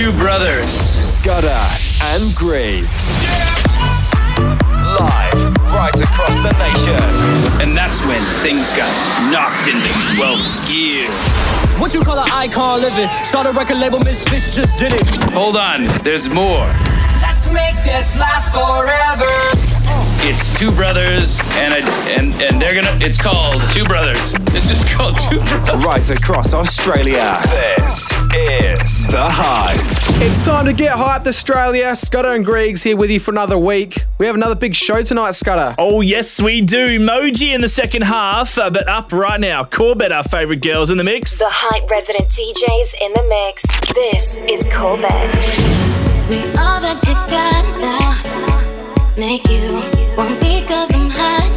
two brothers, Scudder and Graves. Live right across the nation. And that's when things got knocked into 12th gear. What you call an icon living? Start a record label, Miss Fish just did it. Hold on, there's more. Let's make this last forever. It's two brothers, and a, and and they're gonna. It's called Two Brothers. It's just called Two Brothers. Right across Australia. This is the hype. It's time to get hyped, Australia. Scudder and Griggs here with you for another week. We have another big show tonight, Scudder. Oh yes, we do. Moji in the second half, uh, but up right now. Corbett, our favourite girls in the mix. The hype resident DJs in the mix. This is Corbett. We all that you got now. Make you won't cause I'm high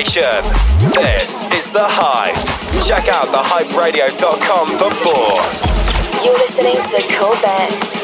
This is The Hype. Check out thehyperadio.com for more. You're listening to Corbett.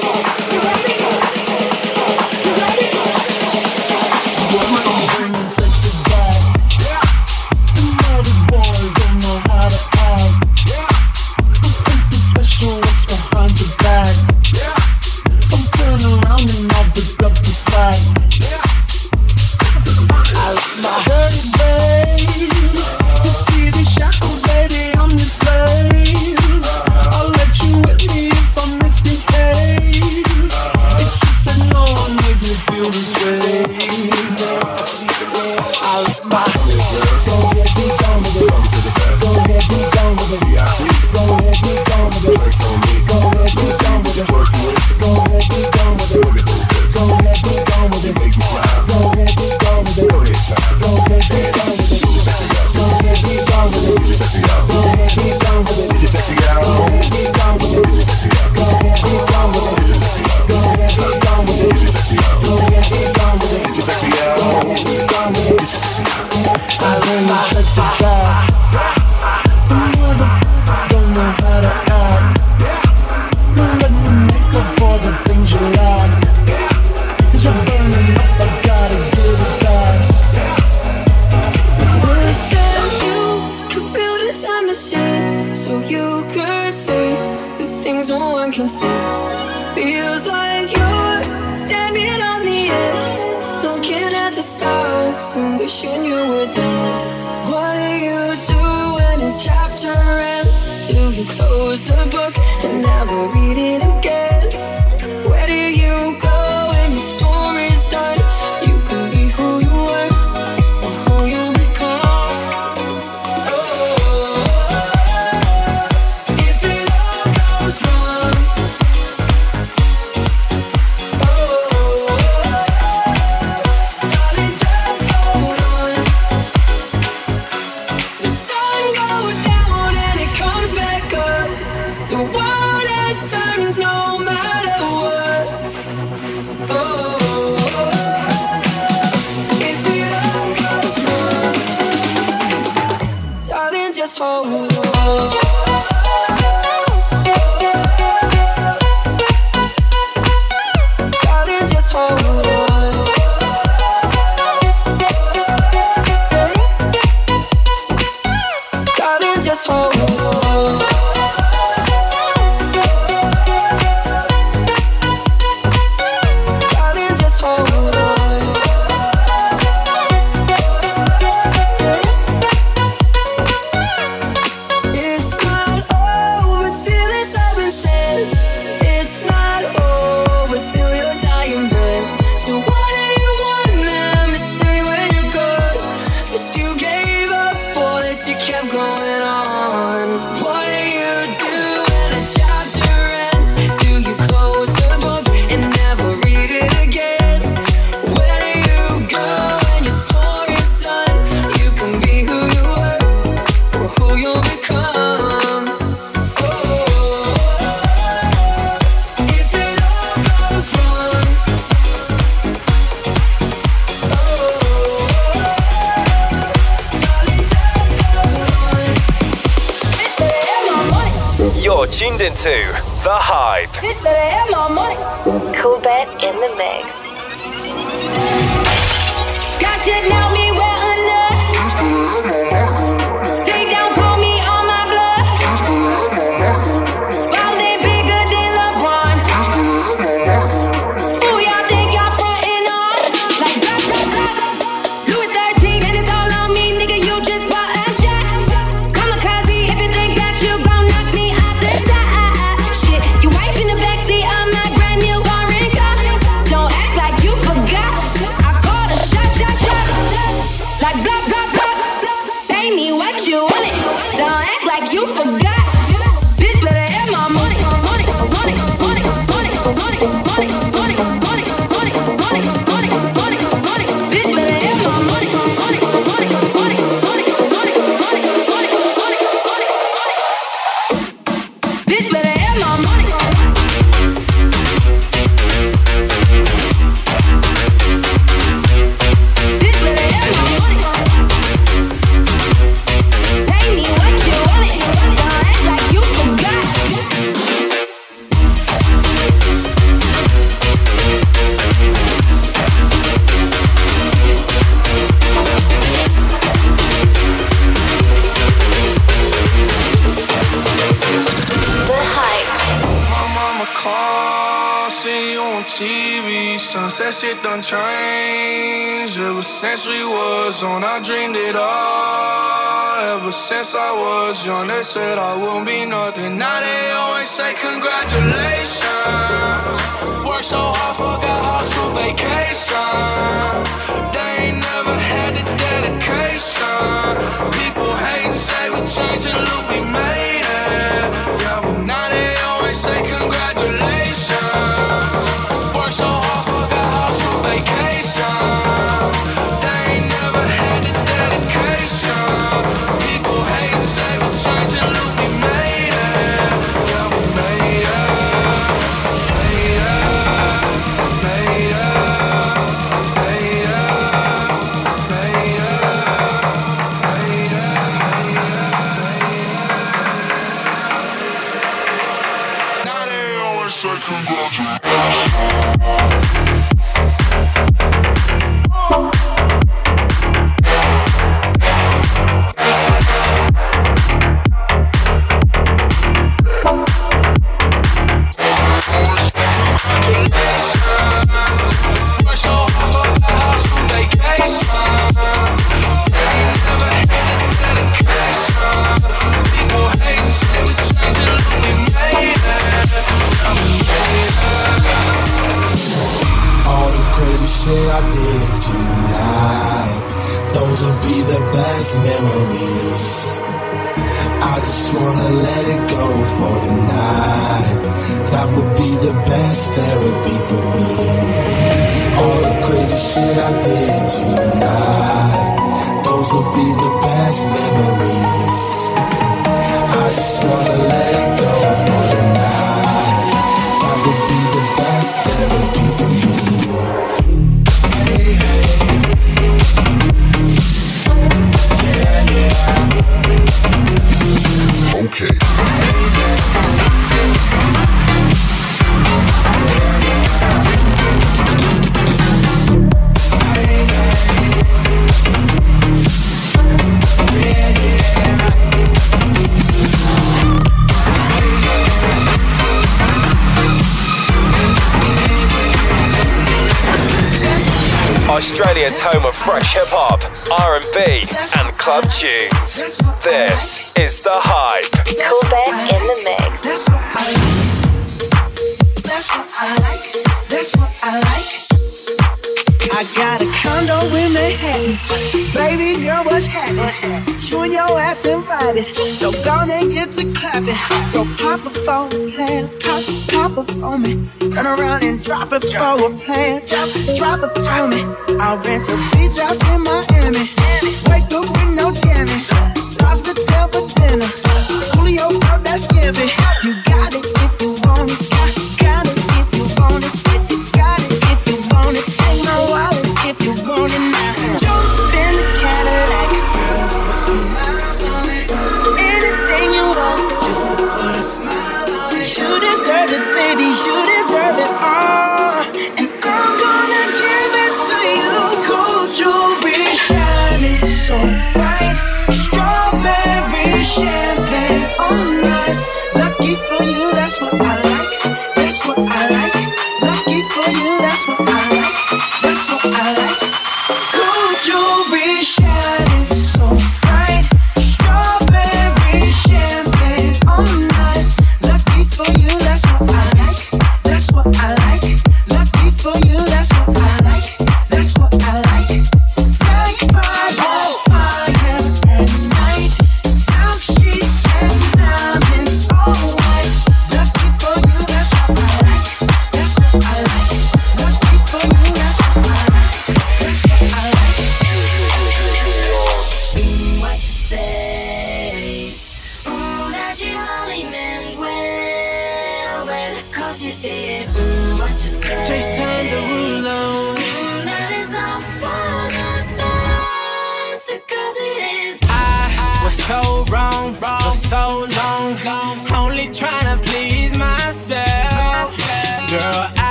for a plan. Drop, drop it for me. I'll rent a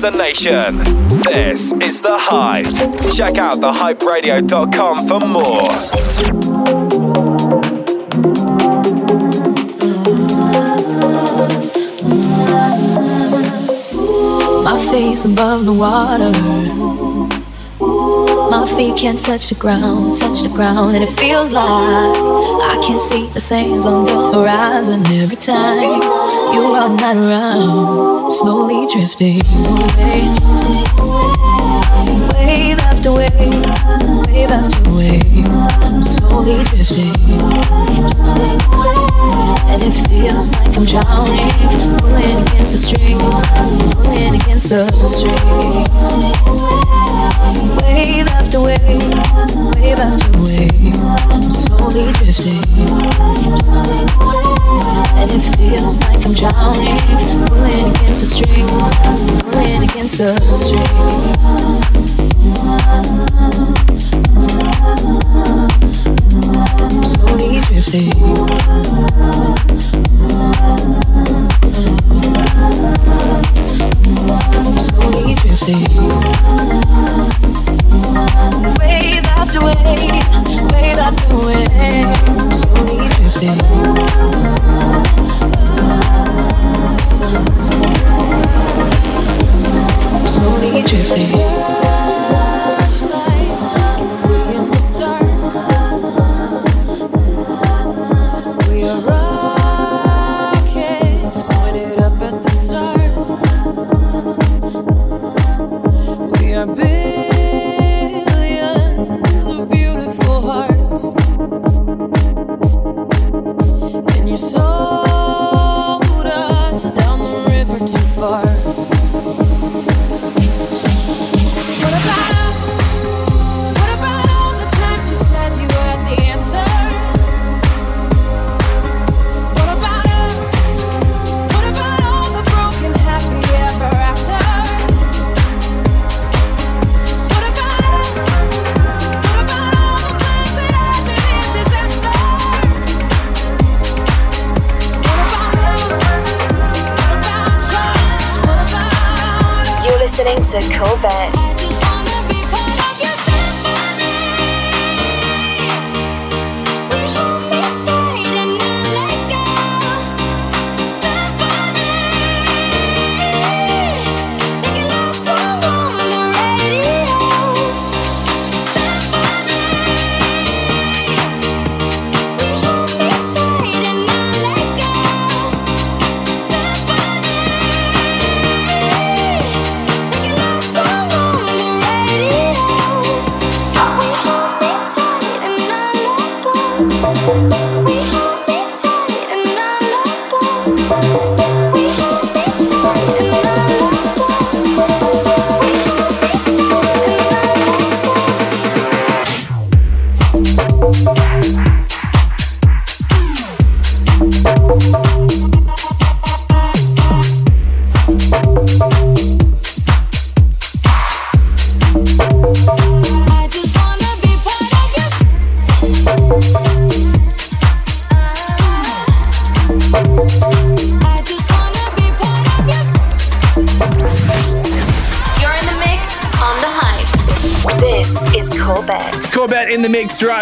the nation. This is The Hype. Check out thehyperadio.com for more. face above the water. My feet can't touch the ground, touch the ground, and it feels like I can see the sands on the horizon every time you are not around. Slowly drifting away, wave after wave, wave after wave. I'm slowly drifting, and it feels like I'm drowning, pulling against the string, pulling against the string. Wave after wave, wave after wave, I'm slowly drifting. And it feels like I'm drowning, pulling against the string, pulling against the string. I'm slowly drifting. Slowly drifting. Wave after wave, wave after wave, slowly drifting. Slowly drifting.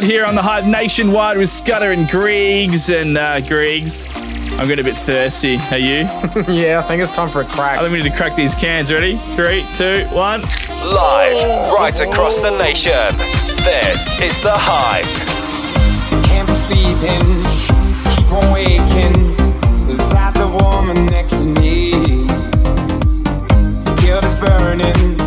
Here on the Hype Nationwide with Scudder and Griggs. And uh, Griggs, I'm getting a bit thirsty. Are you? yeah, I think it's time for a crack. I think we need to crack these cans. Ready? Three, two, one. Live right across the nation. This is The Hype. Can't be sleeping, keep on waking without the woman next to me. Guilt is burning,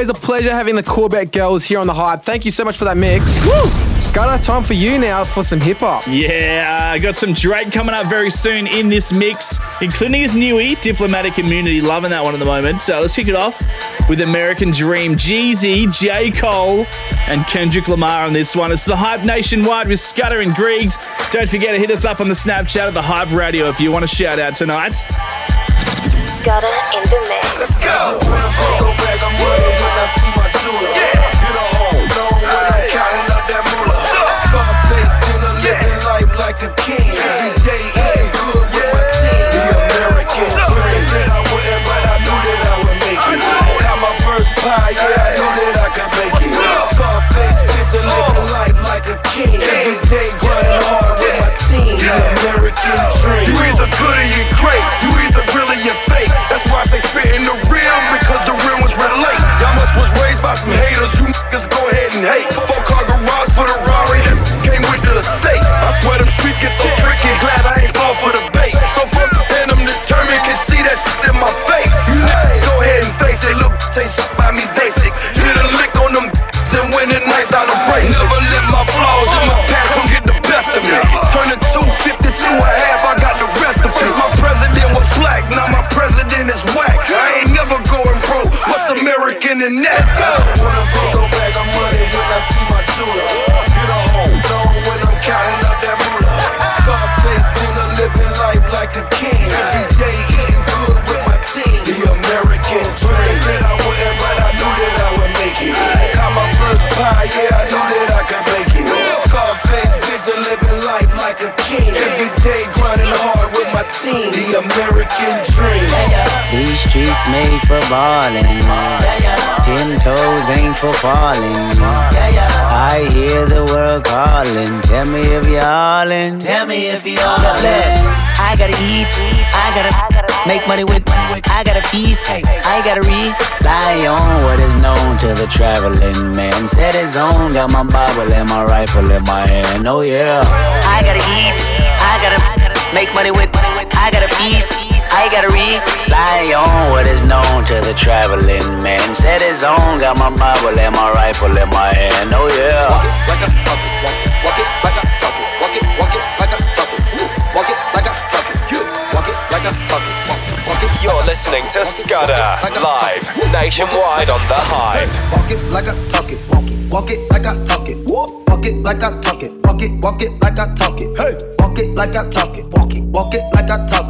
always a pleasure having the Corvette girls here on the hype. Thank you so much for that mix. Woo! Scudder, time for you now for some hip hop. Yeah, I got some Drake coming up very soon in this mix, including his newie, Diplomatic Immunity. Loving that one at the moment. So let's kick it off with American Dream, Jeezy, J. Cole, and Kendrick Lamar on this one. It's the Hype Nationwide with Scudder and Griegs. Don't forget to hit us up on the Snapchat at the Hype Radio if you want to shout out tonight. Scudder in the mix. Like streets made for ballin'. Ten toes ain't for falling. I hear the world calling. Tell me if you're all in. Tell me if you're all in. I gotta eat. I gotta make money with. I gotta feast. I gotta rely on what is known to the traveling man. Set his own. Got my Bible and my rifle in my hand. Oh yeah. I gotta eat. I gotta make money with. I gotta feast. I gotta rely on what is known to the traveling man. Set his own, got my Bible and my rifle in my hand. Oh yeah. Walk it like I talk it, walk, walk it like I talk it, walk it, walk it like I talk it, walk it like I talk it, you walk it like I talk it, walk, walk it. You're listening to Scudder live nationwide on The Hype. Walk it like I talk it, walk it, walk it like I talk it, Woo. walk it like I talk it, walk it, walk it like I talk it, hey, walk it like I talk it, walk it, walk it like I talk it, you walk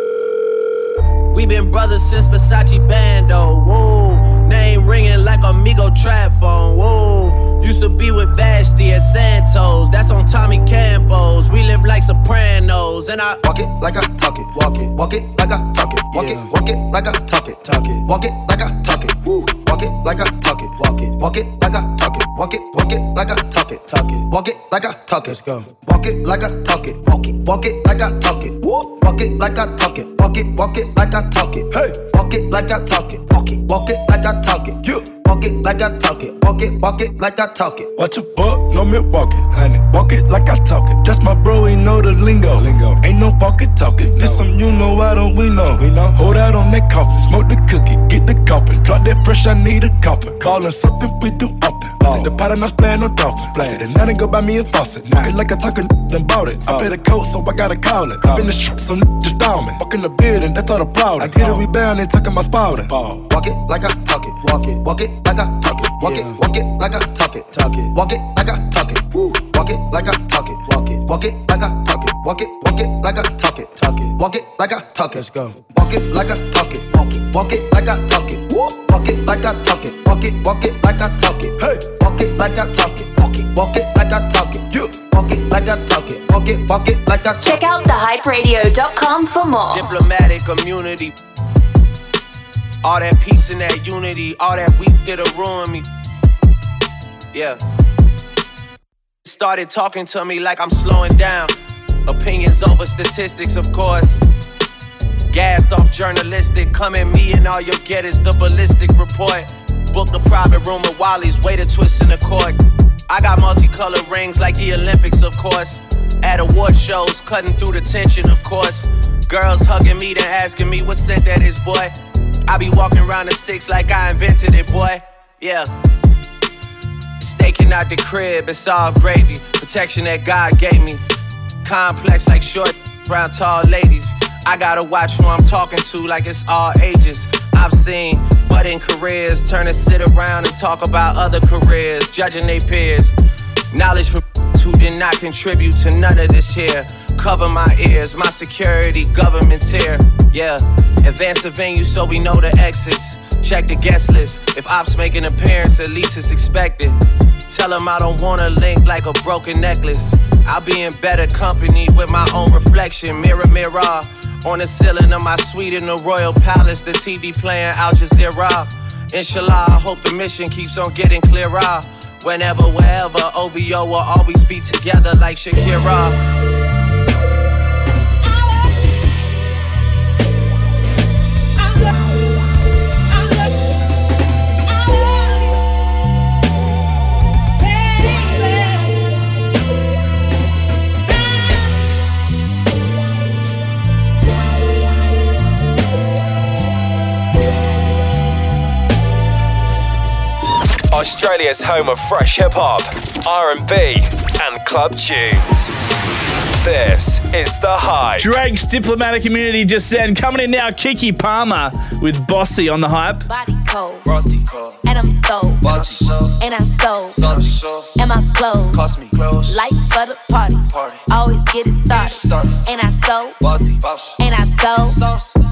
We been brothers since Versace Bando. Whoa, name ringing like Amigo trap phone. Whoa, used to be with Vashti at Santos. That's on Tommy Campos. We live like Sopranos, and I walk it like I talk it. Walk it, walk it like I talk it. Walk it, walk it like I talk it. Talk it, walk it like I talk it. Woo. Walk it like I talk it. Walk it, walk it like I talk it. Walk it, walk it like I talk it. Talk it, walk it like I talk it. Let's go. Walk it like I talk it. Walk it, walk it like I talk it. Woo. Walk it like I talk it. Walk it, walk it like I talk it. Hey, walk it like I talk it. Walk it, walk it like I talk it. You. Walk it like I talk it. Walk it, walk it like I talk it. Watch a buck, no Milwaukee, honey. Walk it like I talk it. That's my bro, he know the lingo. Lingo. Ain't no pocket talking. This some you know, I don't we know. We know. Hold out on that coffin, smoke the cookie, get the coffin. Drop that fresh, I need a coffin. Callin' something we do often. Oh. Take the pot and I playing no dolphins. Playing. Then I didn't go buy me a faucet. Walk it like I talk then bought it. I oh. paid a coat, so I gotta call it. I've been the shit, so just down me. Walk in the building, that's all the proud. I get it, we bound, ain't talking about spouting. Walk it like I talk it. Walk it, walk it like I talk it. Walk it, walk it like I talk it. Talk it, walk it like I talk it. Woo. Walk it like I talk it. Walk it, walk it like I talk it. Walk it, walk it like I talk it. Talk it, walk it like I talk it. Let's go. Walk it like I talk it. Walk it, walk it like I talk it. Woo. Walk it like I talk it. Walk it, walk it like I talk it. Hey, walk it like I talk it. Walk it, walk it like I talk it. You. Walk it like I talk it. Walk it, walk it like I talk it. Check out thehyperadio.com for more. Diplomatic immunity. All that peace and that unity, all that weak that'll ruin me. Yeah. Started talking to me like I'm slowing down. Opinions over statistics, of course. Gassed off journalistic, come at me and all you'll get is the ballistic report. Book a private room at Wally's, way to twist in the court. I got multicolored rings like the Olympics, of course. At award shows, cutting through the tension, of course. Girls hugging me, then asking me what scent that is, boy. I be walking around the six like I invented it, boy. Yeah. Staking out the crib, it's all gravy. Protection that God gave me. Complex like short, brown, tall ladies. I gotta watch who I'm talking to like it's all ages. I've seen budding careers turn to sit around and talk about other careers, judging their peers. Knowledge from who did not contribute to none of this here. Cover my ears, my security, government tier. Yeah, advance the venue so we know the exits. Check the guest list. If ops make an appearance, at least it's expected. Tell them I don't wanna link like a broken necklace. I'll be in better company with my own reflection. Mirror, mirror. On the ceiling of my suite in the Royal Palace, the TV playing Al Jazeera. Inshallah, I hope the mission keeps on getting clearer. Whenever, wherever, OVO will always be together like Shakira. Australia's home of fresh hip hop, R&B, and club tunes. This is the hype. Drake's diplomatic immunity just then. Coming in now, Kiki Palmer with Bossy on the hype. Body cold, frosty cold, and I'm so bossy, and I'm so saucy, and my clothes cost me clothes, light for the party, party. always get it started, and I so bossy, bossy, and I so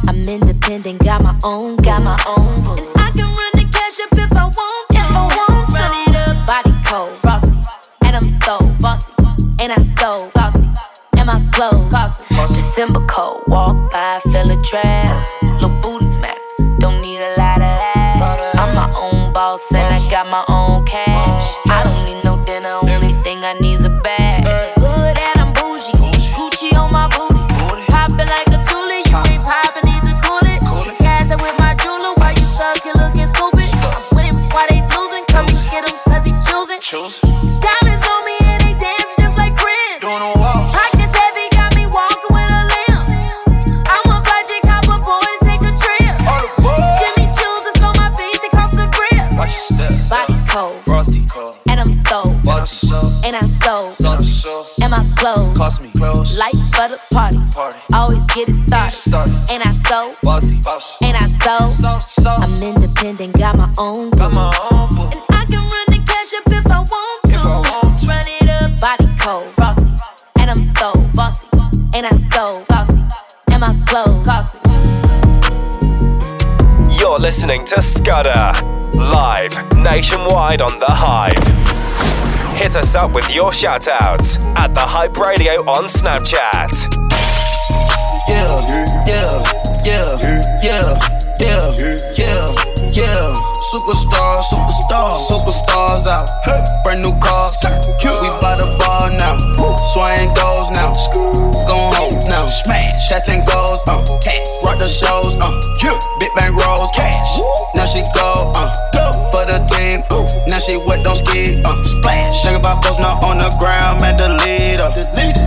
I'm independent, got my own, got my own, and I can run the cash up if cold, frosty, and I'm so bossy, and I so saucy, and my clothes cost me. December cold, walk by, feel a draft, little booties matter, don't need a lot of that. I'm my own boss and I got my own cash. For the party, always get it started, and I so bossy, and I so I'm independent, got my own, got my own, and I can run the cash up if I want to, run it up, body cold, frosty, and I'm so bossy, and I so saucy, and my clothes cost me. You're listening to Scudder, live nationwide on The Hype. Hit us up with your shout outs at The Hype Radio on Snapchat. Yeah, yeah, yeah, yeah, yeah, yeah, yeah. Superstars, superstars, superstars out. Brand new cars, we by the bar now. Swing goals now, gon' home now. Smash, chats and goes, uh, text. Rock the shows, uh, big now she wet, don't ski, uh, splash. Think about post now on the ground, man, the leader.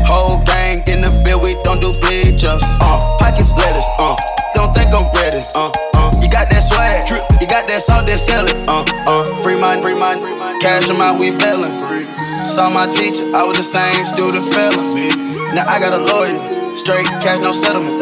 Whole gang in the field, we don't do bleachers, uh, pockets lettuce, uh, don't think I'm ready, uh, uh, you got that swag, you got that salt, then sell it, uh, uh, free mind, free mind, cash them out, we bellin'. Saw my teacher, I was the same student fella. Now I got a lawyer, straight cash, no settlement.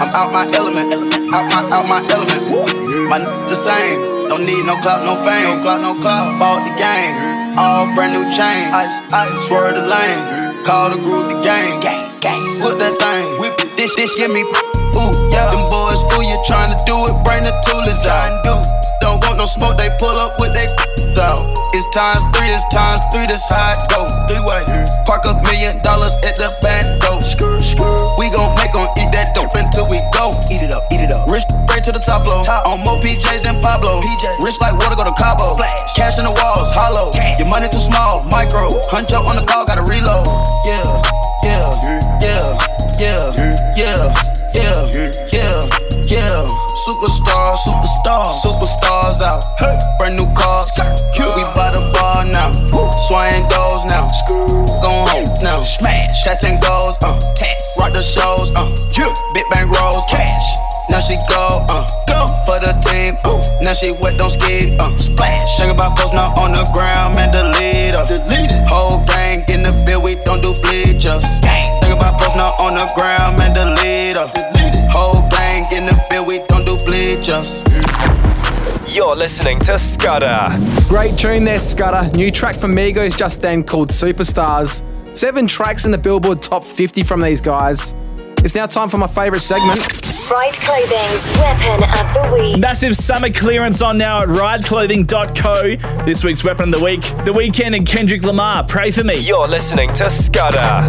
I'm out my element, out my out my element. My the same, don't need no clout, no fame, no clout, no clout. Bought the game, all brand new chain. Ice, ice, swerve the lane, call the group the game. Gang, gang, whip that thing, whip it. This, this, give me. Ooh, yeah. Them boys fool you trying to do it, bring the toolers out. Don't want no smoke, they pull up with they out. It's times three, it's times three, this how it go. Three way. Park a million dollars at the back door. We gon' make 'em eat that dope until we go. Straight to the top. On more PJs than Pablo. Rich like water, go to Cabo. Cash in the walls, hollow. Your money too small, micro. Hunch up on the call, gotta reload. Yeah, yeah, yeah, yeah, yeah, yeah, yeah, yeah. Superstars, superstars, superstars out. Brand now she wet, don't ski, uh, splash. Think about post now on the ground, man, the leader. Whole gang in the field, we don't do bleachers. Think about post now on the ground, man, the leader. Whole gang in the field, we don't do bleachers. You're listening to Scudder. Great tune there, Scudder. New track from Migos just then called Superstars. Seven tracks in the Billboard Top 50 from these guys. It's now time for my favourite segment. Right Clothing's Weapon of the Week. Massive summer clearance on now at rideclothing.co. This week's Weapon of the Week, The Weekend and Kendrick Lamar. Pray for me. You're listening to Scudder.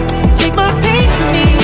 Me.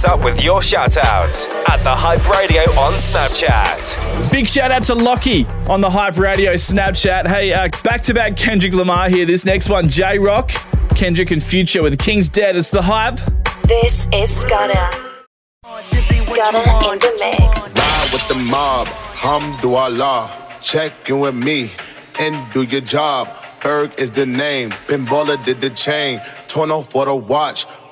Us up with your shout outs at The Hype Radio on Snapchat. Big shout out to Lockie on the Hype Radio Snapchat. Hey, uh, back to back Kendrick Lamar here. This next one, J Rock, Kendrick and Future with King's Dead. It's the hype. This is Scudder. Scudder in the mix. Ride with the mob, Hum Hamdulillah. Check in with me and do your job. Ferg is the name. Pinballer did the chain. Torn off for the watch.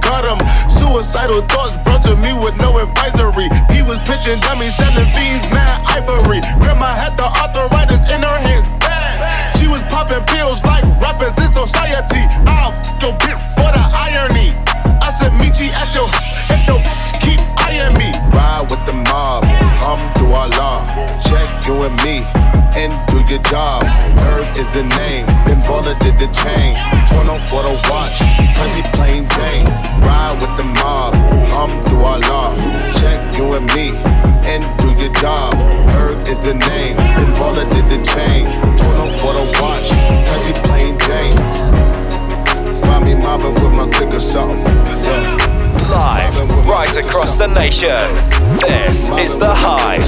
cut him. Suicidal thoughts brought to me with no advisory. He was pitching dummies, selling fiends, mad ivory. Grandma had the arthritis in her hands, bad. She was popping pills like rappers in society. I'll your bitch for the irony. Said, meet you at your if keep eyeing me. Ride with the mob, Allah. Check you and me and do your job. Herb is the name, then Baller did the chain. Torn off for the watch, Prezi plain Jane. Ride with the mob, um, do Allah. Check you and me and do your job. Herb is the name, then Baller did the chain. Torn off for the watch, Prezi plain Jane. Find me mobbing with my or something. Live, right across the nation. This is The Hype.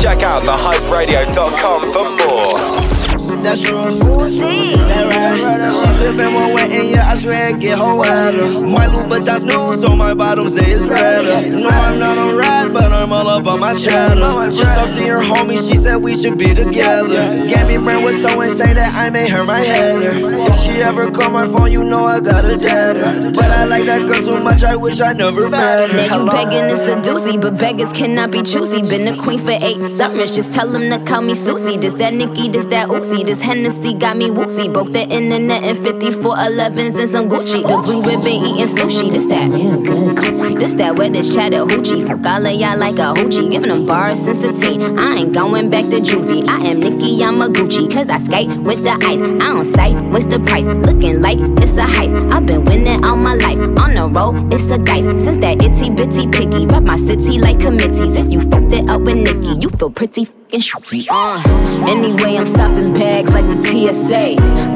Check out thehyperadio.com for more. That's true. That right. She sippin' one wet and yeah, I swear it get her wetter. My Louboutins new, so my bottoms they is redder. No, I'm not on ride, but I'm all up on my cheddar. Just talked to your homie, she said we should be together. Me brand was so insane that I made her my header. If she ever call my phone, you know I got a deader. But I like that girl too much, I wish I never met her. Now you begging to seduce but beggars cannot be choosy. Been a queen for eight summers, just tell them to call me Susie. This that Nikki, this that Uzi, this Hennessy got me woozy. Broke the internet in 54 11s and some Gucci. The blue ribbon eating sushi, this that real good. This that where this Chattahoochee. Fuck all of y'all like a hoochie. Giving them bars since a teen. I ain't going back to juvie. I am Nikki, I'm a Gucci. Cause I skate with the ice. I don't sight, what's the price? Looking like it's a heist. I've been winning all my life. On the road, it's a dice. Since that itty bitty picky. Rep my city like committees. If you fucked it up with Nikki, you feel pretty fucking shitty. Uh, anyway, I'm stopping bags like the TSA.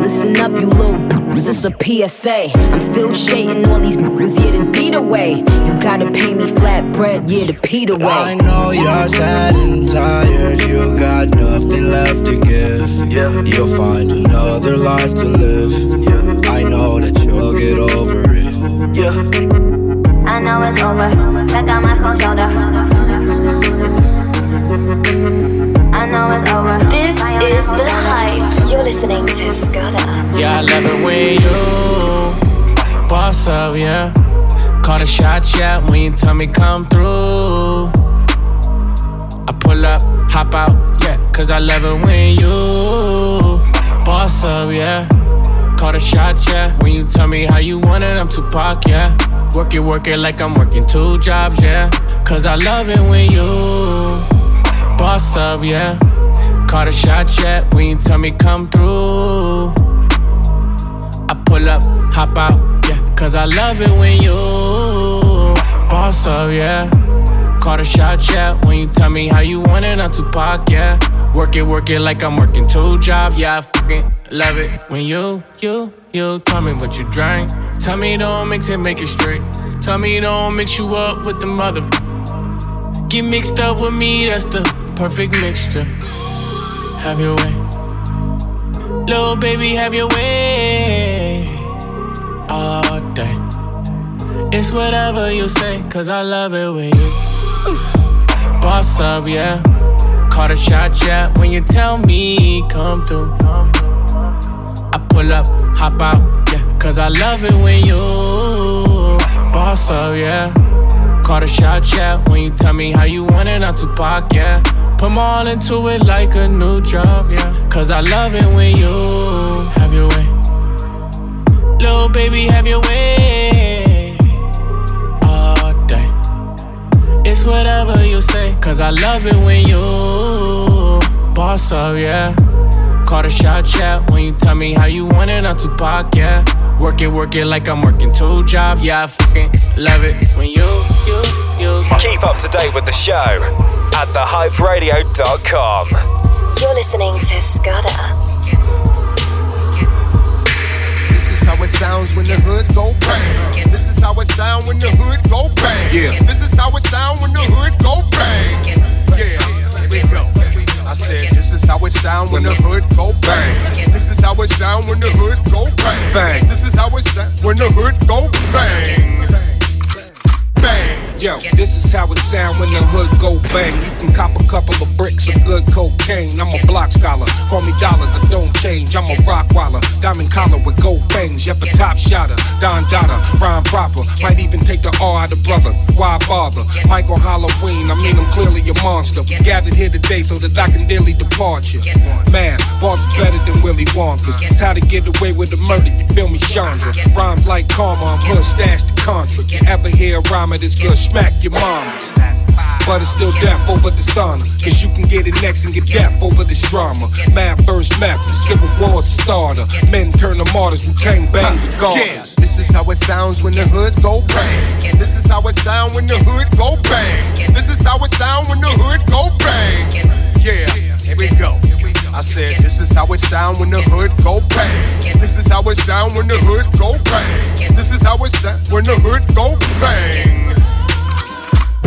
Listen up, you little this is a PSA. I'm still shading all these niggas, yeah, the deed away. You gotta pay me flat bread, yeah, the Pete away. I know you're sad and tired, you got nothing left to give. You'll find another life to live. I know that you'll get over it. I know it's over. Check out my cold shoulder. Up, yeah. Call the shot, yeah, when you tell me come through. I pull up, hop out, yeah, cause I love it when you boss up, yeah. Call the shot, yeah, when you tell me how you want it, I'm Tupac, yeah. Work it, work it like I'm working two jobs, yeah. Cause I love it when you boss up, yeah. Call the shot, yeah, when you tell me come through. I pull up, hop out. Cause I love it when you boss up, yeah. Call the shot, yeah. When you tell me how you want it, I'm Tupac, yeah. Work it, work it like I'm working two jobs, yeah. I fucking love it when you, you, you tell me what you drank. Tell me don't mix it, make it straight. Tell me don't mix you up with the mother. Get mixed up with me, that's the perfect mixture. Have your way. Little baby, have your way. All day. It's whatever you say, cause I love it when you boss up, yeah. Caught a shot, yeah. When you tell me, come through. I pull up, hop out, yeah. Cause I love it when you boss up, yeah. Caught a shot, yeah. When you tell me how you want it, I'm Tupac, yeah. Put my all into it like a new job, yeah. Cause I love it when you. Little baby, have your way. All day. It's whatever you say, cause I love it when you boss up, yeah. Call the shot chat when you tell me how you want it on Tupac, yeah. Work it, work it like I'm working two jobs, yeah. I fucking love it when you, you, you. Keep up to date with the show at thehyperadio.com. You're listening to Scudder. How it sounds when the hoods go bang. This is how it sound when the hood go bang. Yeah. This is how it sound when the hood go bang. Yeah, here we go. I said this is how it sound when the hood go bang. This is how it sound when the hood go bang. Bang. This is how it sound when the hood go bang. Bang. Yo, this is how it sound when the hood go bang. You can cop a couple of bricks of good cocaine. I'm a block scholar. Call me dollars, it don't change. I'm a rock waller. Diamond collar with gold bangs. Yep, a top shotter. Don Dada, rhyme proper. Might even take the R out of brother. Why bother? Michael Halloween, I mean, I'm clearly a monster. We gathered here today so that I can daily depart you. Man, Bob's better than Willy Wonka's. It's how to get away with the murder. You feel me, Chandra? Rhymes like karma, I'm hood stashed the contra. You ever hear a rhyme of this good? Smack your mama. But it's still death over dishonor. Cause you can get it next and get death over this drama. Mad first map, the civil war starter. Men turn to martyrs, Wu Tang bang Yeah, regardless. this is how it sounds when the hoods go bang. This is how it sound when the hood go bang. This is how it sound when the hood go bang. Yeah, here we go. I said this is how it sound when the hood go bang. This is how it sound when the hood go bang. This is how it sound when the hood go bang.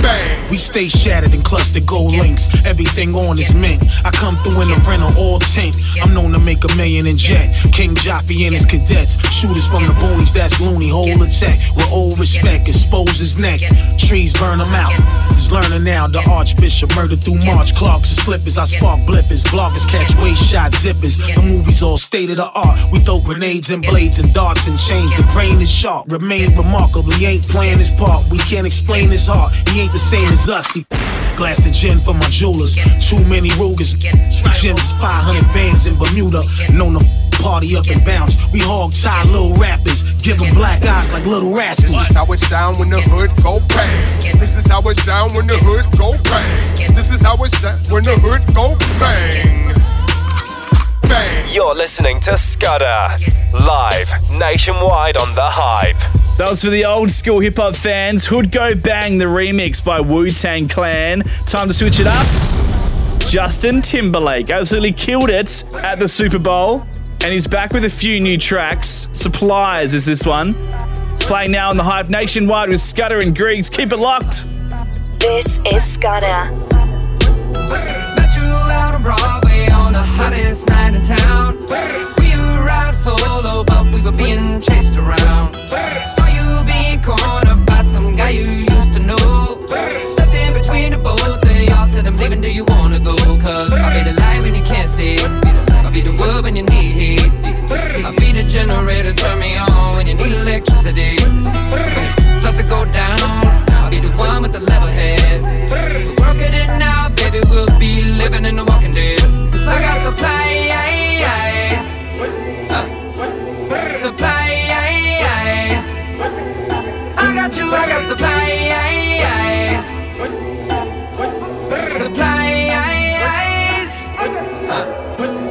Bang. We stay shattered and clustered gold links. Everything on is mint. I come through in a rental all tint. I'm known to make a million in jet. King Joffy and his cadets. Shooters from the boonies, that's loony. Hold attack with old respect. Expose his neck. Trees burn him out. He's learning now. The Archbishop murdered through March. Clocks and slippers. I spark blippers. Bloggers catch waist shot zippers. The movie's all state of the art. We throw grenades and blades and darts and chains. The grain is sharp. Remain remarkable. He ain't playing his part. We can't explain his heart. He ain't the same as us. He glass of gin for my jewelers. Too many Rugers. Gins 500 bands in Bermuda. Known to party up and bounce. We hog tie little rappers. Give them black eyes like little rascals. This is how it sound when the hood go bang. This is how it sound when the hood go bang. This is how it sound when the hood go bang. Bang. You're listening to Scudder, live nationwide on The Hype. That was for the old school hip hop fans. Hood Go Bang, the remix by Wu Tang Clan. Time to switch it up. Justin Timberlake absolutely killed it at the Super Bowl, and he's back with a few new tracks. Supplies is this one. It's playing now on the Hype nationwide with Scudder and Griggs. Keep it locked. This is Scudder. Hottest night in town. We arrived solo, but we were being chased around. Saw you being cornered by some guy you used to know. Stepped in between the both of y'all, said I'm leaving, do you wanna go? Cause I'll be the light when you can't see. I'll be the wood when you need heat. I'll be the generator, turn me on when you need electricity. Start to go down. One with the level head. We're working it now, baby. We'll be living in the walking dead. I got supplies. Uh, supplies. I got you, I got supplies. Supplies. Uh,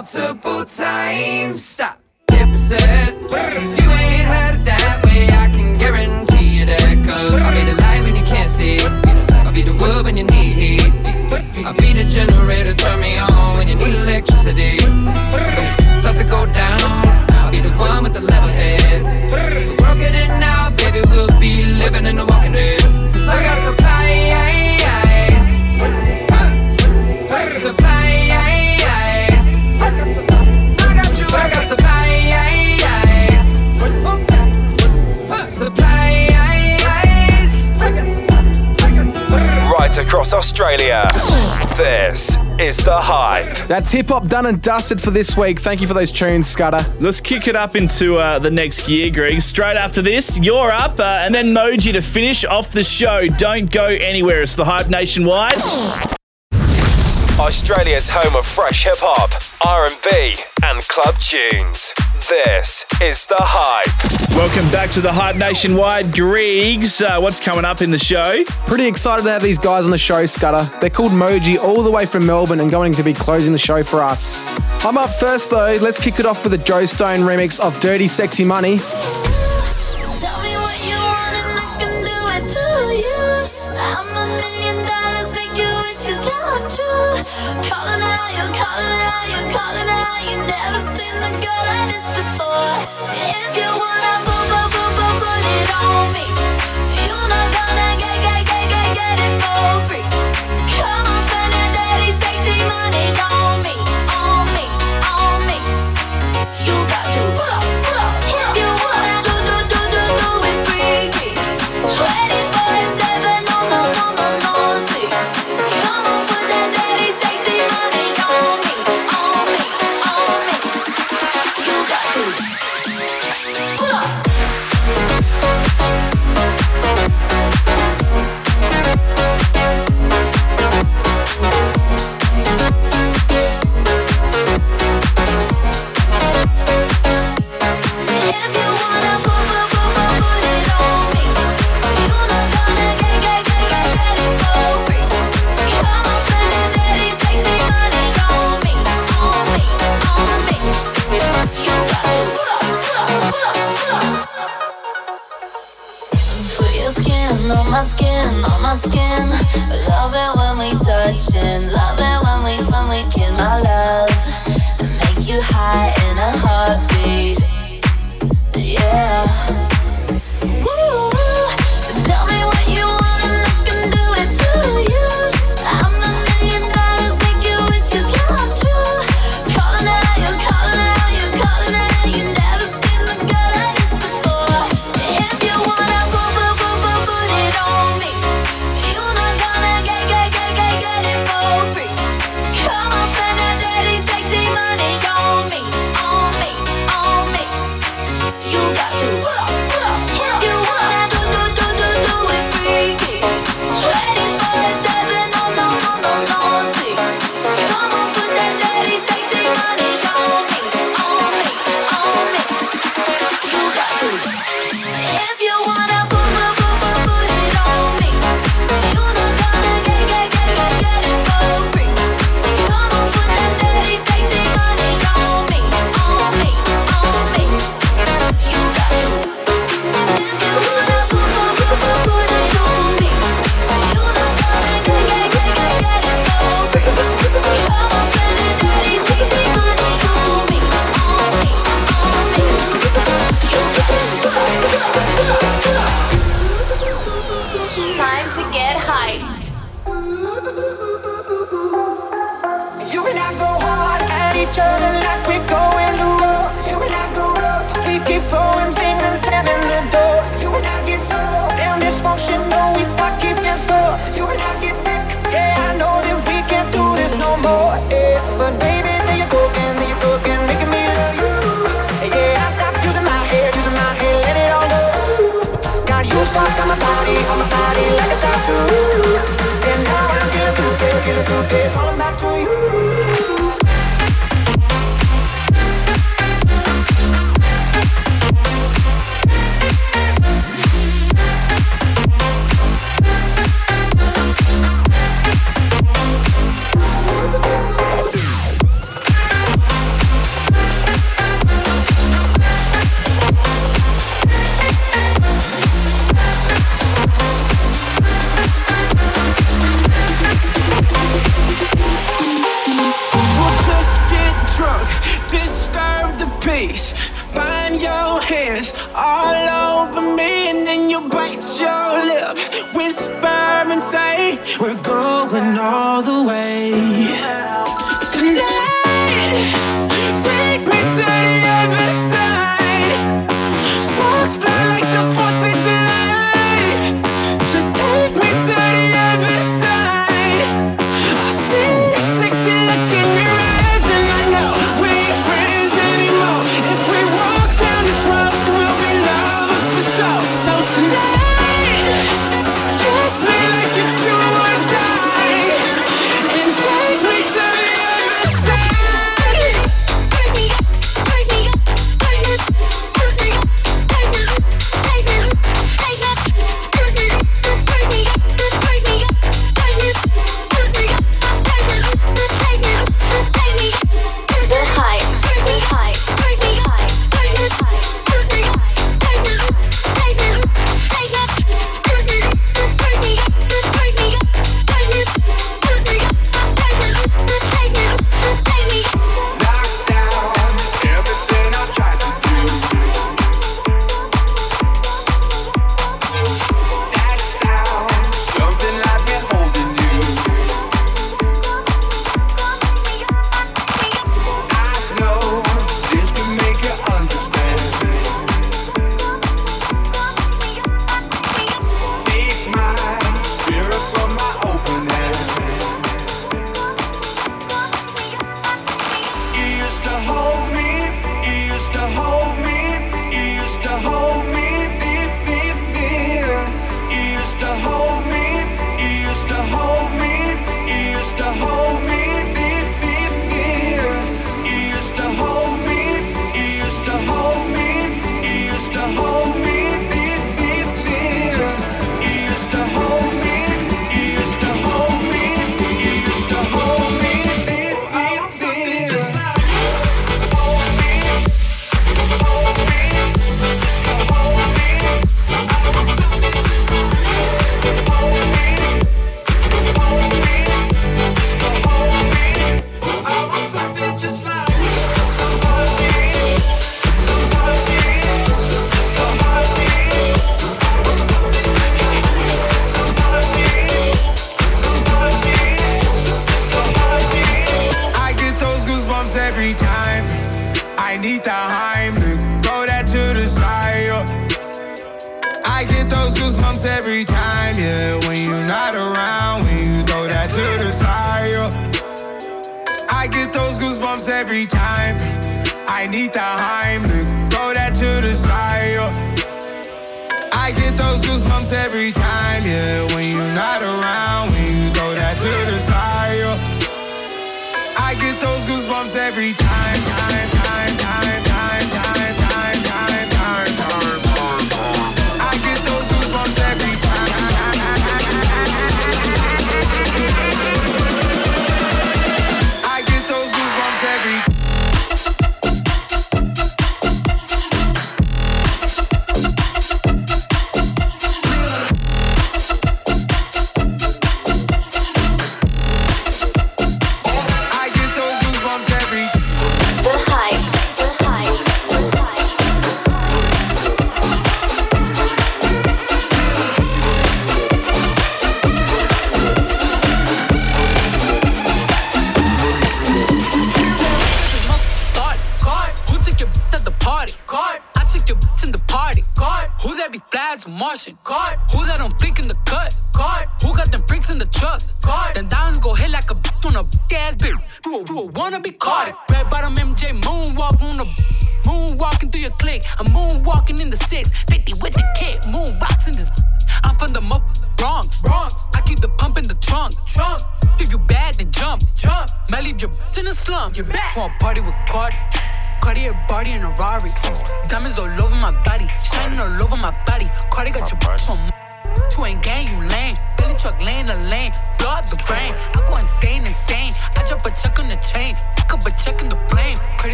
multiple times. Stop. Hit reset. You ain't heard it that way. I can guarantee you that. Cause I'll be the light when you can't see. I'll be the wood when you need heat. I'll be the generator, turn me on when you need electricity. Start to go down. I'll be the one with the level head. We're working it now, baby. We'll be living in the walking dead. I got supplies. Supplies. Right across Australia. This is The Hype. That's hip hop done and dusted for this week. Thank you for those tunes, Scudder. Let's kick it up into uh, the next gear, Greg. Straight after this, you're up, uh, and then Moji to finish off the show. Don't go anywhere. It's the Hype Nationwide. Australia's home of fresh hip hop, R&B, and club tunes. This is the hype. Welcome back to the hype nationwide, Griegs. Uh, what's coming up in the show? Pretty excited to have these guys on the show, Scudder. They're called Moji, all the way from Melbourne, and going to be closing the show for us. I'm up first though. Let's kick it off with a Joe Stone remix of "Dirty Sexy Money." calling out, you're calling out, you're calling out. You never seen a girl like this before. If you wanna it on me. You're not gonna get, get, get, get, get it for free. Come on, spend dirty, sexy money on me, on me, on me. You got to. Uh,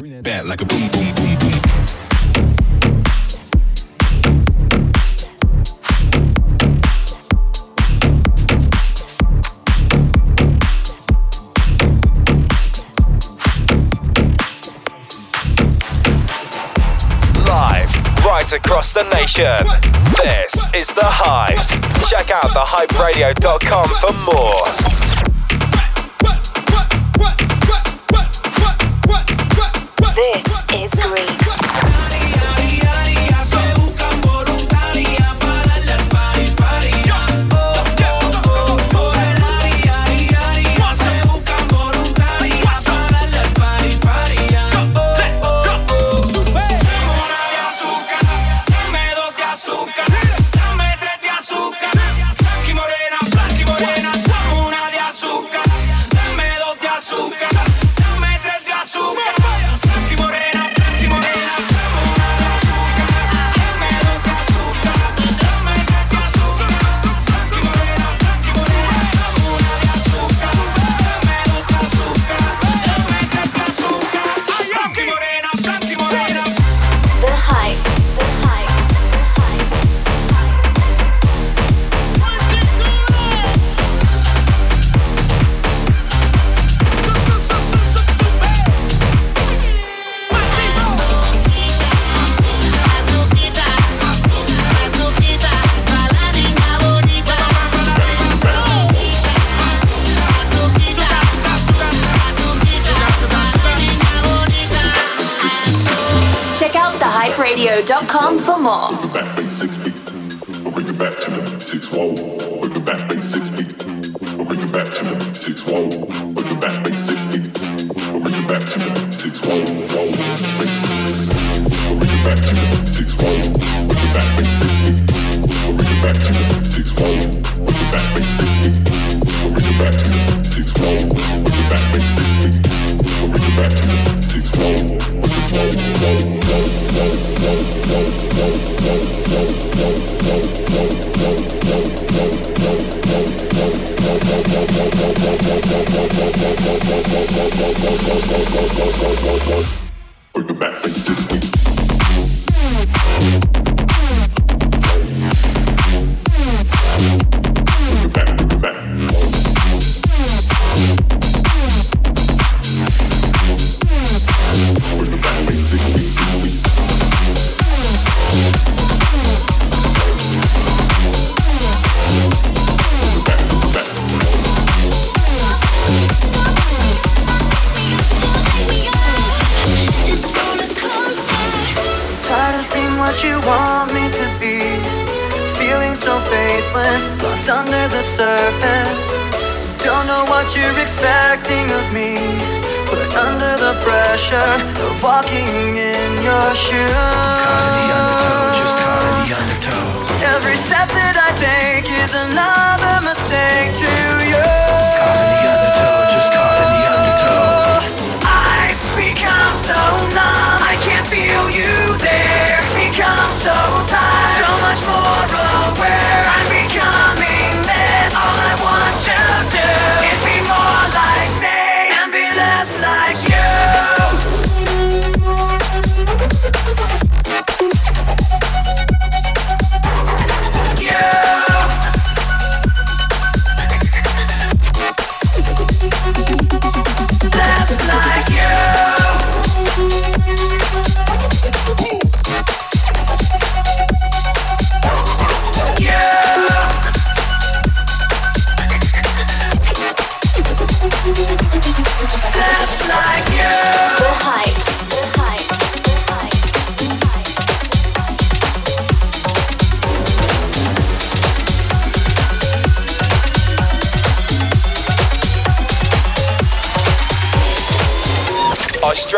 that back like a boom, boom, boom, boom. across the nation. This is The Hype. Check out thehyperadio.com for more. It's Green.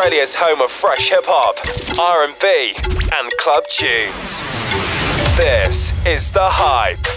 Australia's home of fresh hip hop, R&B, and club tunes. This is The Hype.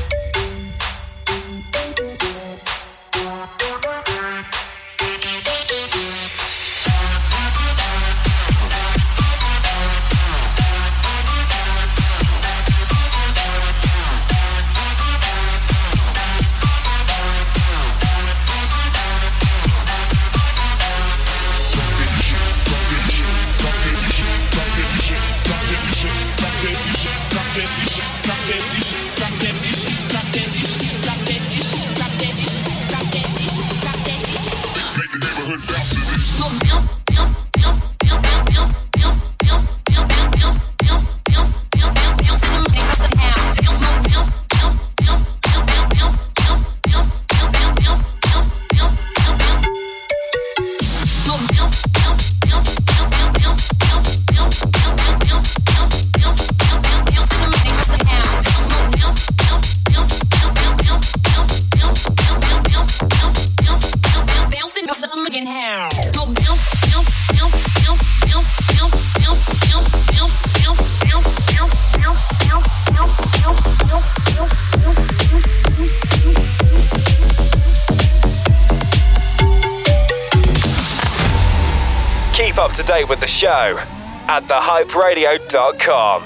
show at thehyperadio.com.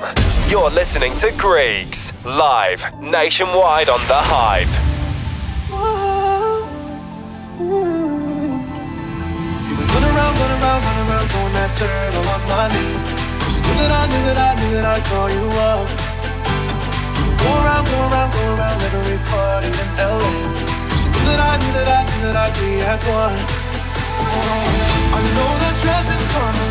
You're listening to Greeks live nationwide on The Hype. Go around, go around, go around every party in LA Cause you knew that I knew that I knew that I'd be at one. Oh, I know that dress is coming.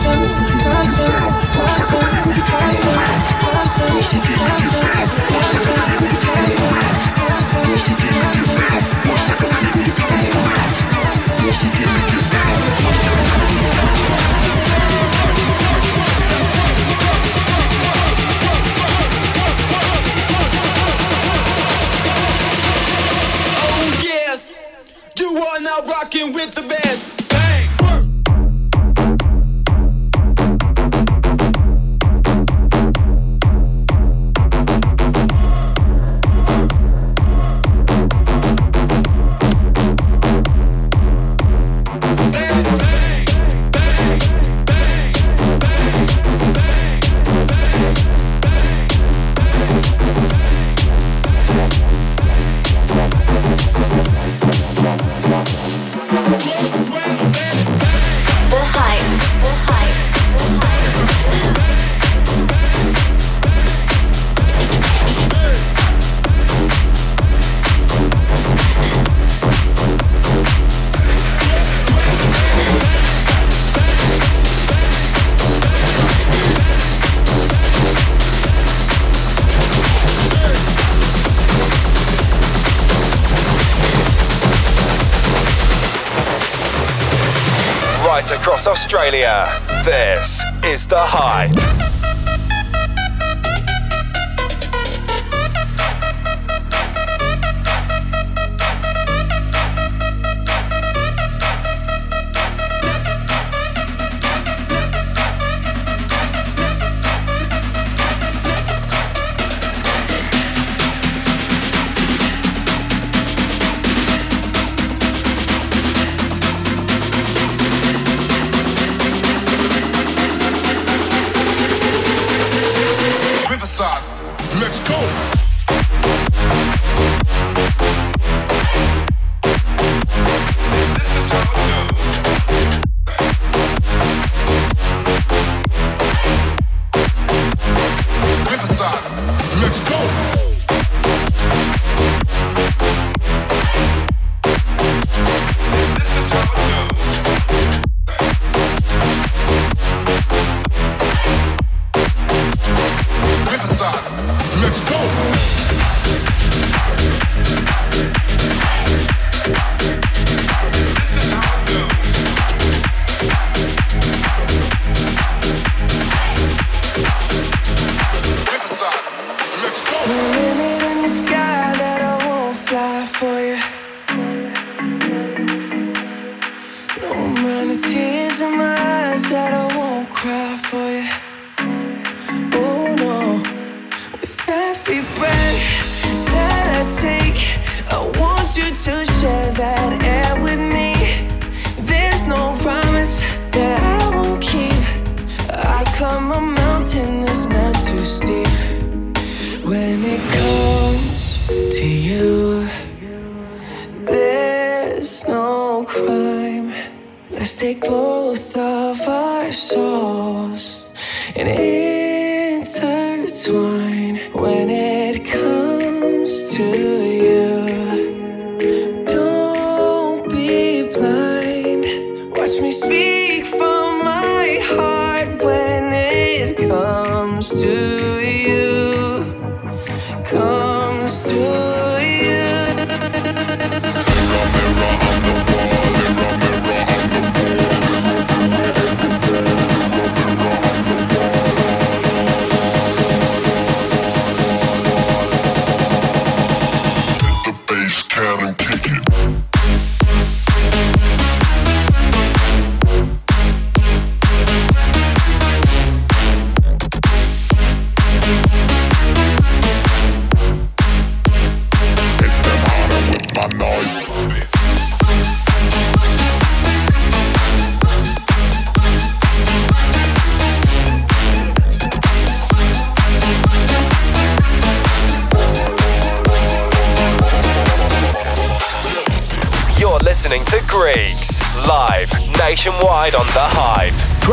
수 across Australia. This is The Hype. Nationwide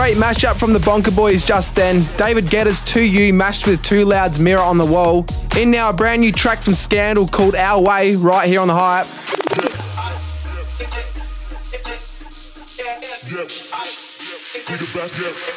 Great mashup from the Bonker Boys just then. David Guetta's 2U mashed with Too Loud's Mirror on the Wall. In now a brand new track from Scandal called Our Way right here on The Hype. Yeah.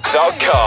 thehyperadio.com.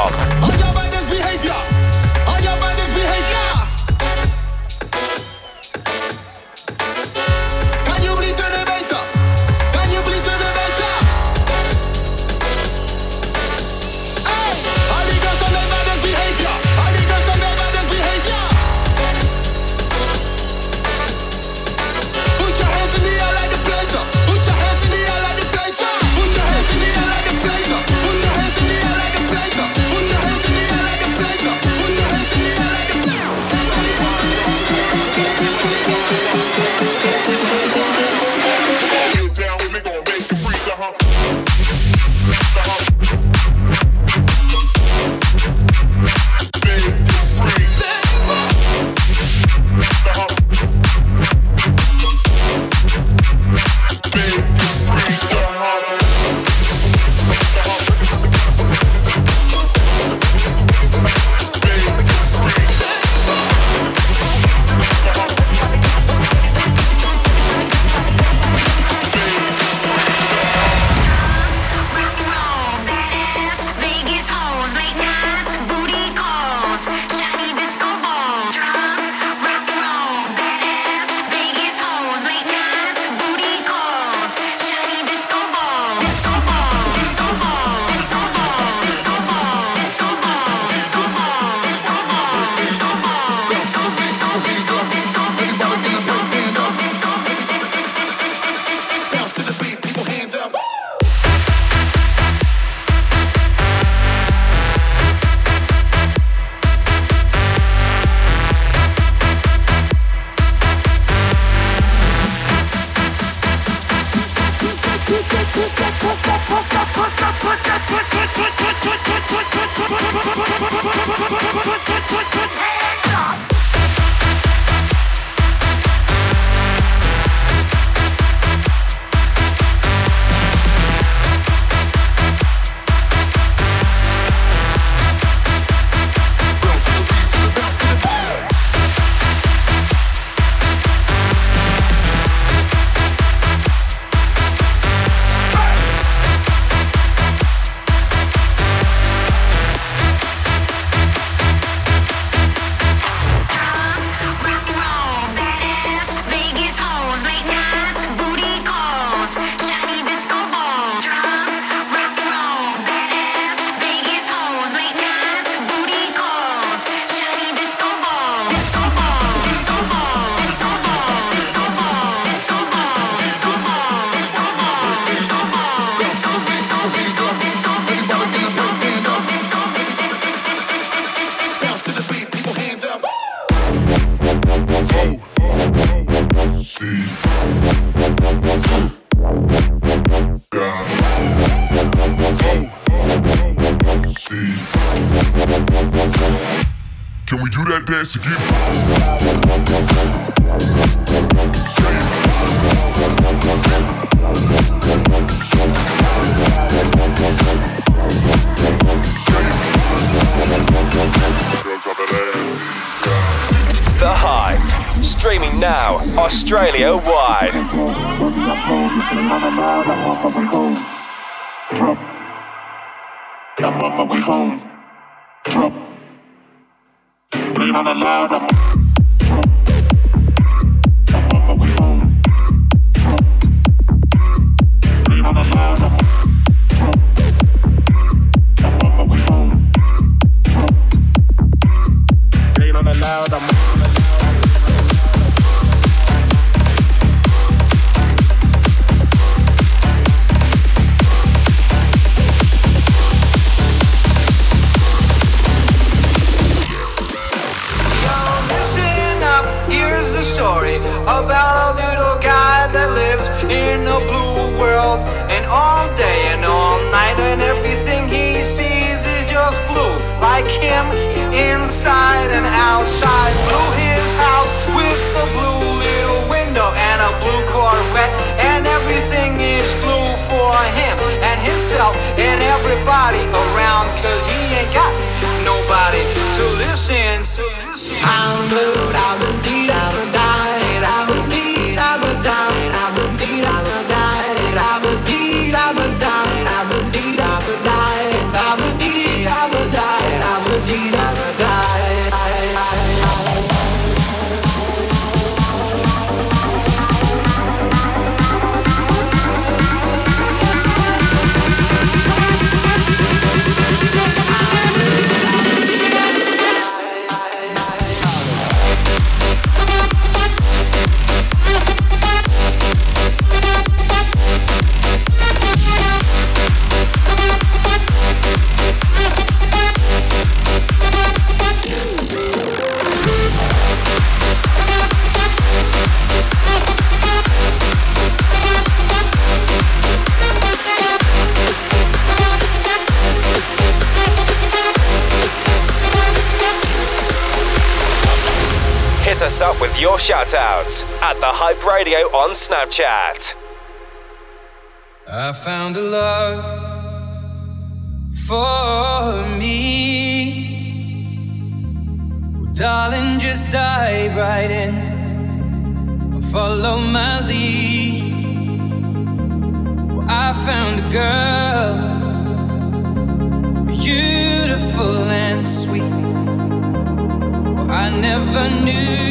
knew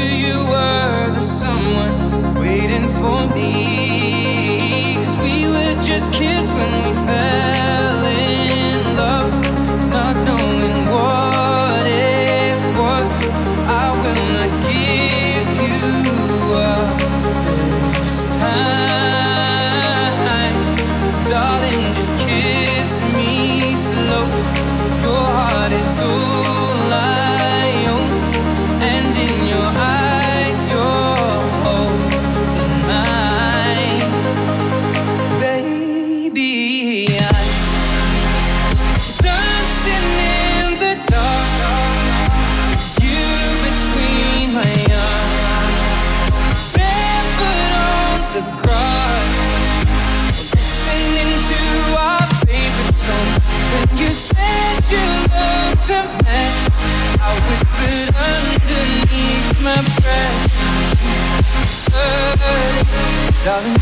darling, you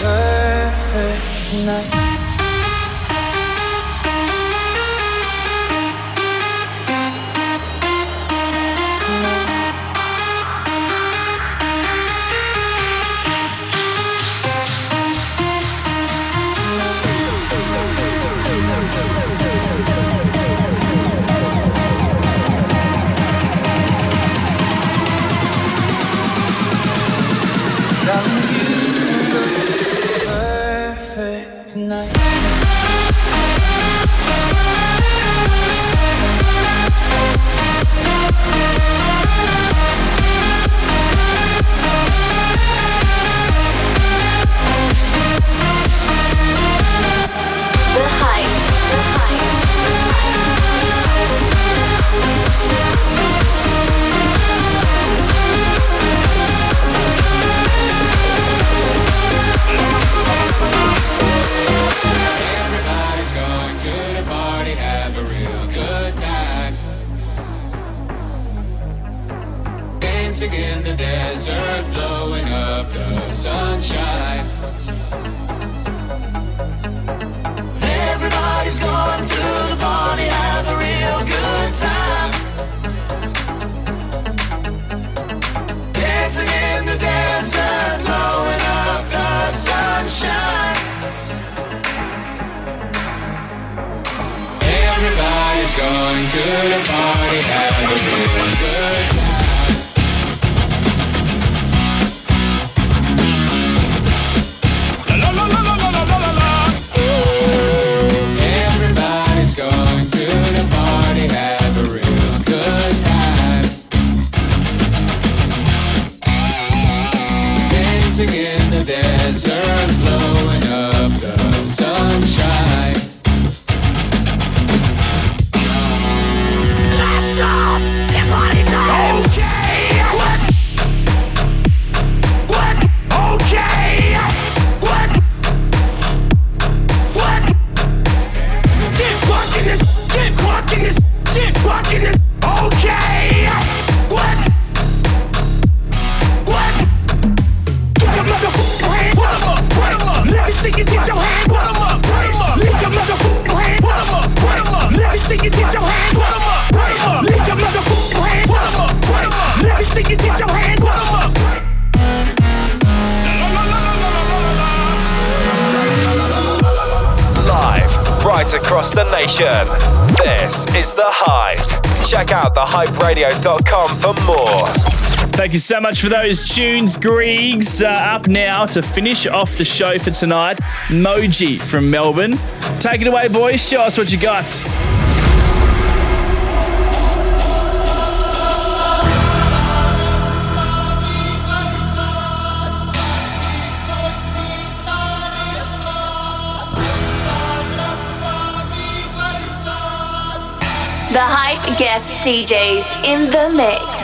perfect tonight. See you get your hand, put 'em up, put 'em up. Lift your motherfucking hand, put 'em up, put 'em up. Let me see you get your hand, put 'em up, put 'em up. Lift your motherfucking hand, put 'em up, put 'em up. Let me see you get your hand, put 'em up. Live, right across the nation. This is The Hype. Check out thehyperadio.com for more. Thank you so much for those tunes, Griegs. Uh, up now to finish off the show for tonight, Moji from Melbourne. Take it away, boys. Show us what you got. The hype guest DJs in the mix.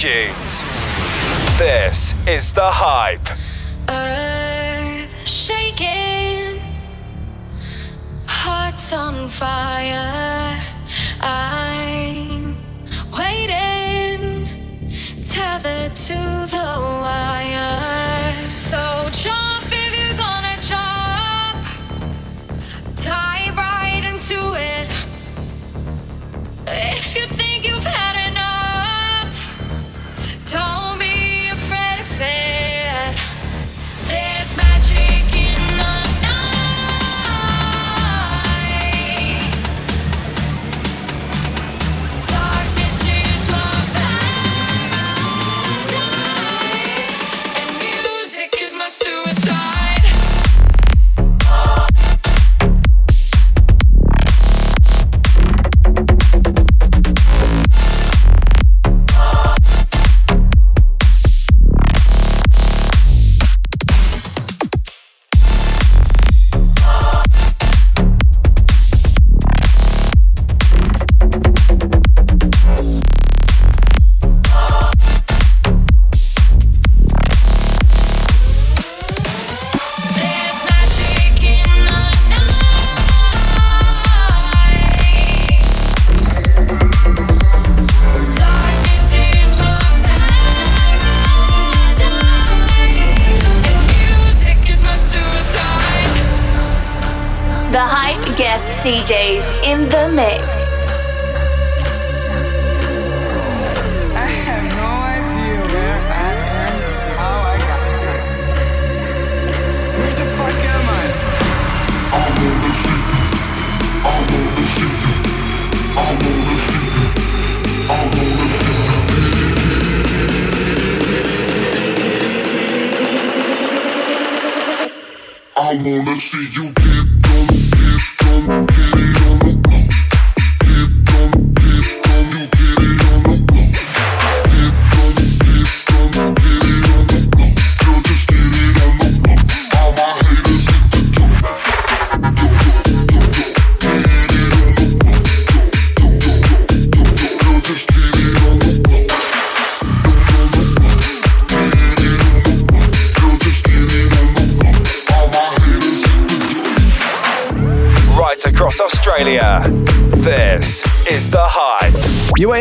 Tunes. This is The Hype. Earth shaking, hearts on fire. I'm waiting tethered to the DJs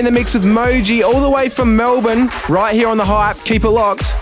the mix with Moji all the way from Melbourne, right here on The Hype. Keep it locked.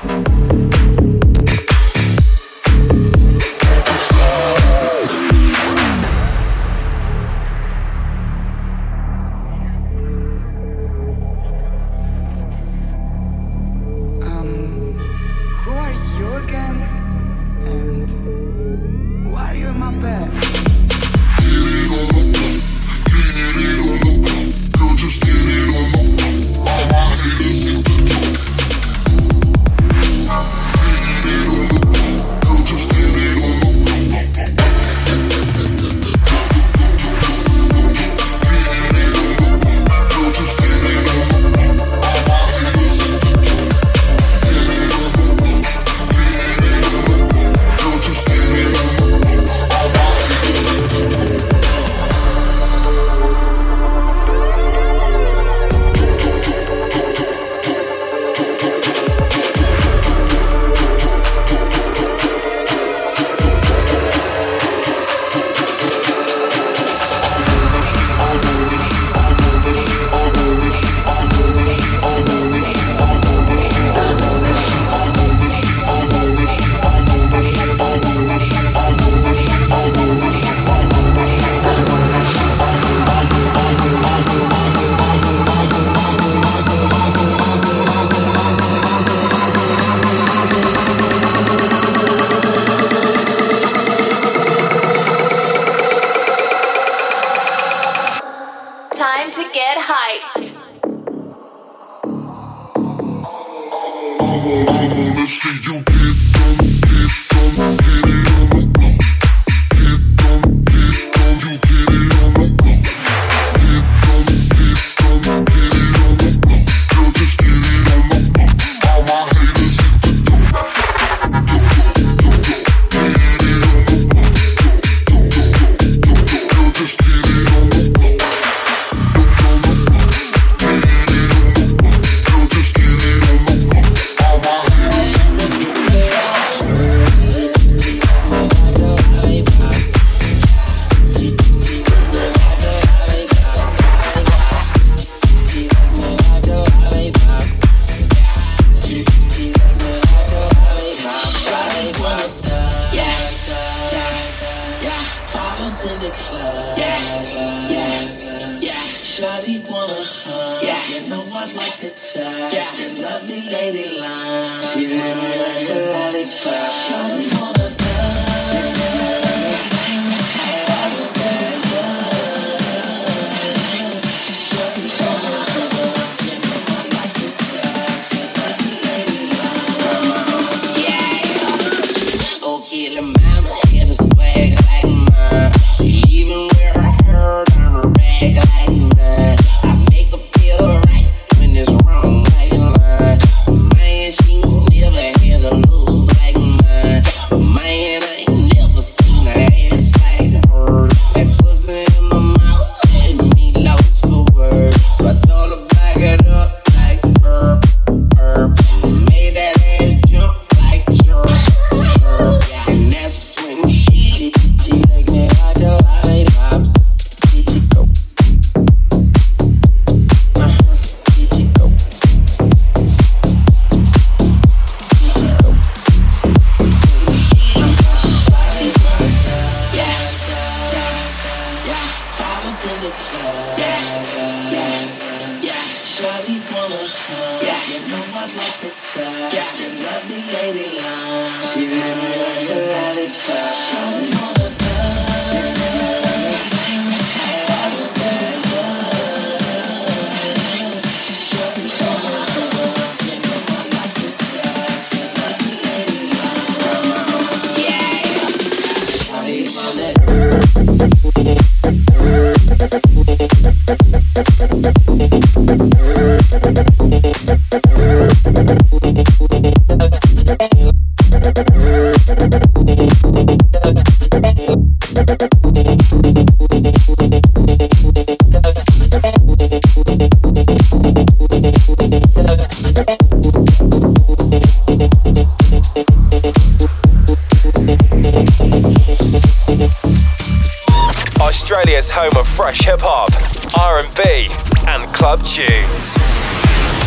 fresh hip hop, R&B, and club tunes.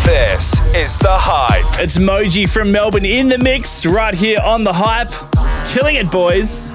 This is The Hype. It's Moji from Melbourne in the mix right here on The Hype. Killing it, boys.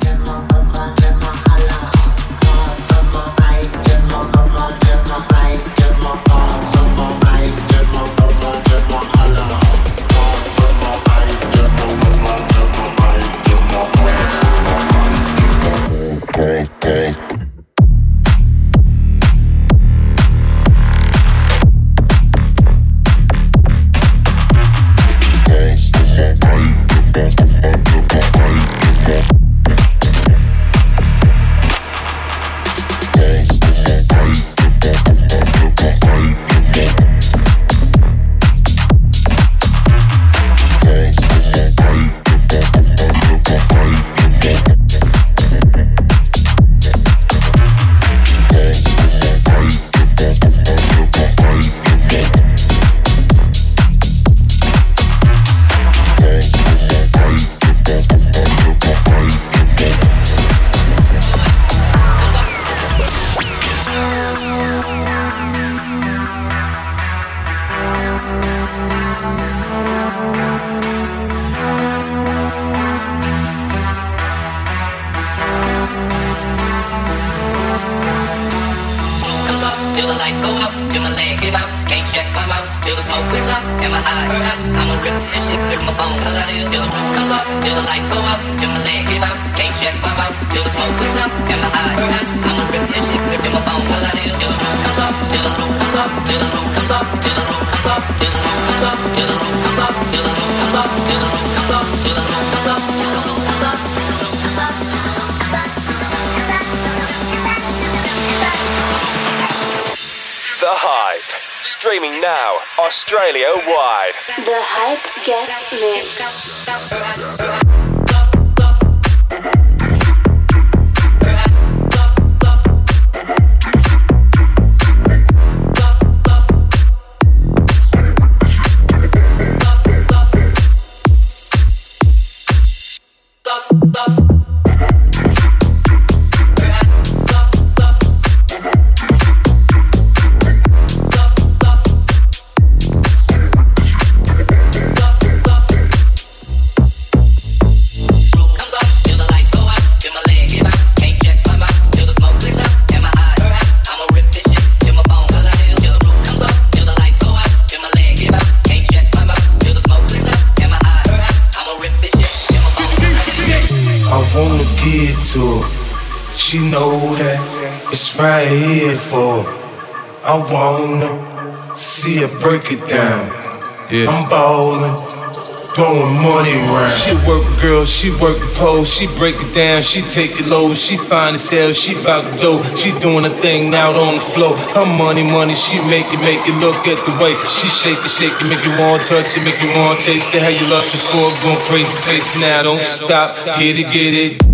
Work girl, she work the pole, she break it down, she take it low, she find herself, she bout to dough, she doing a thing out on the floor. Her money, money, she make it, make it look at the way she shake it, shake it, make you want to touch it, make you want to taste it. How you lost for, going crazy, face now, don't stop, get it, get it.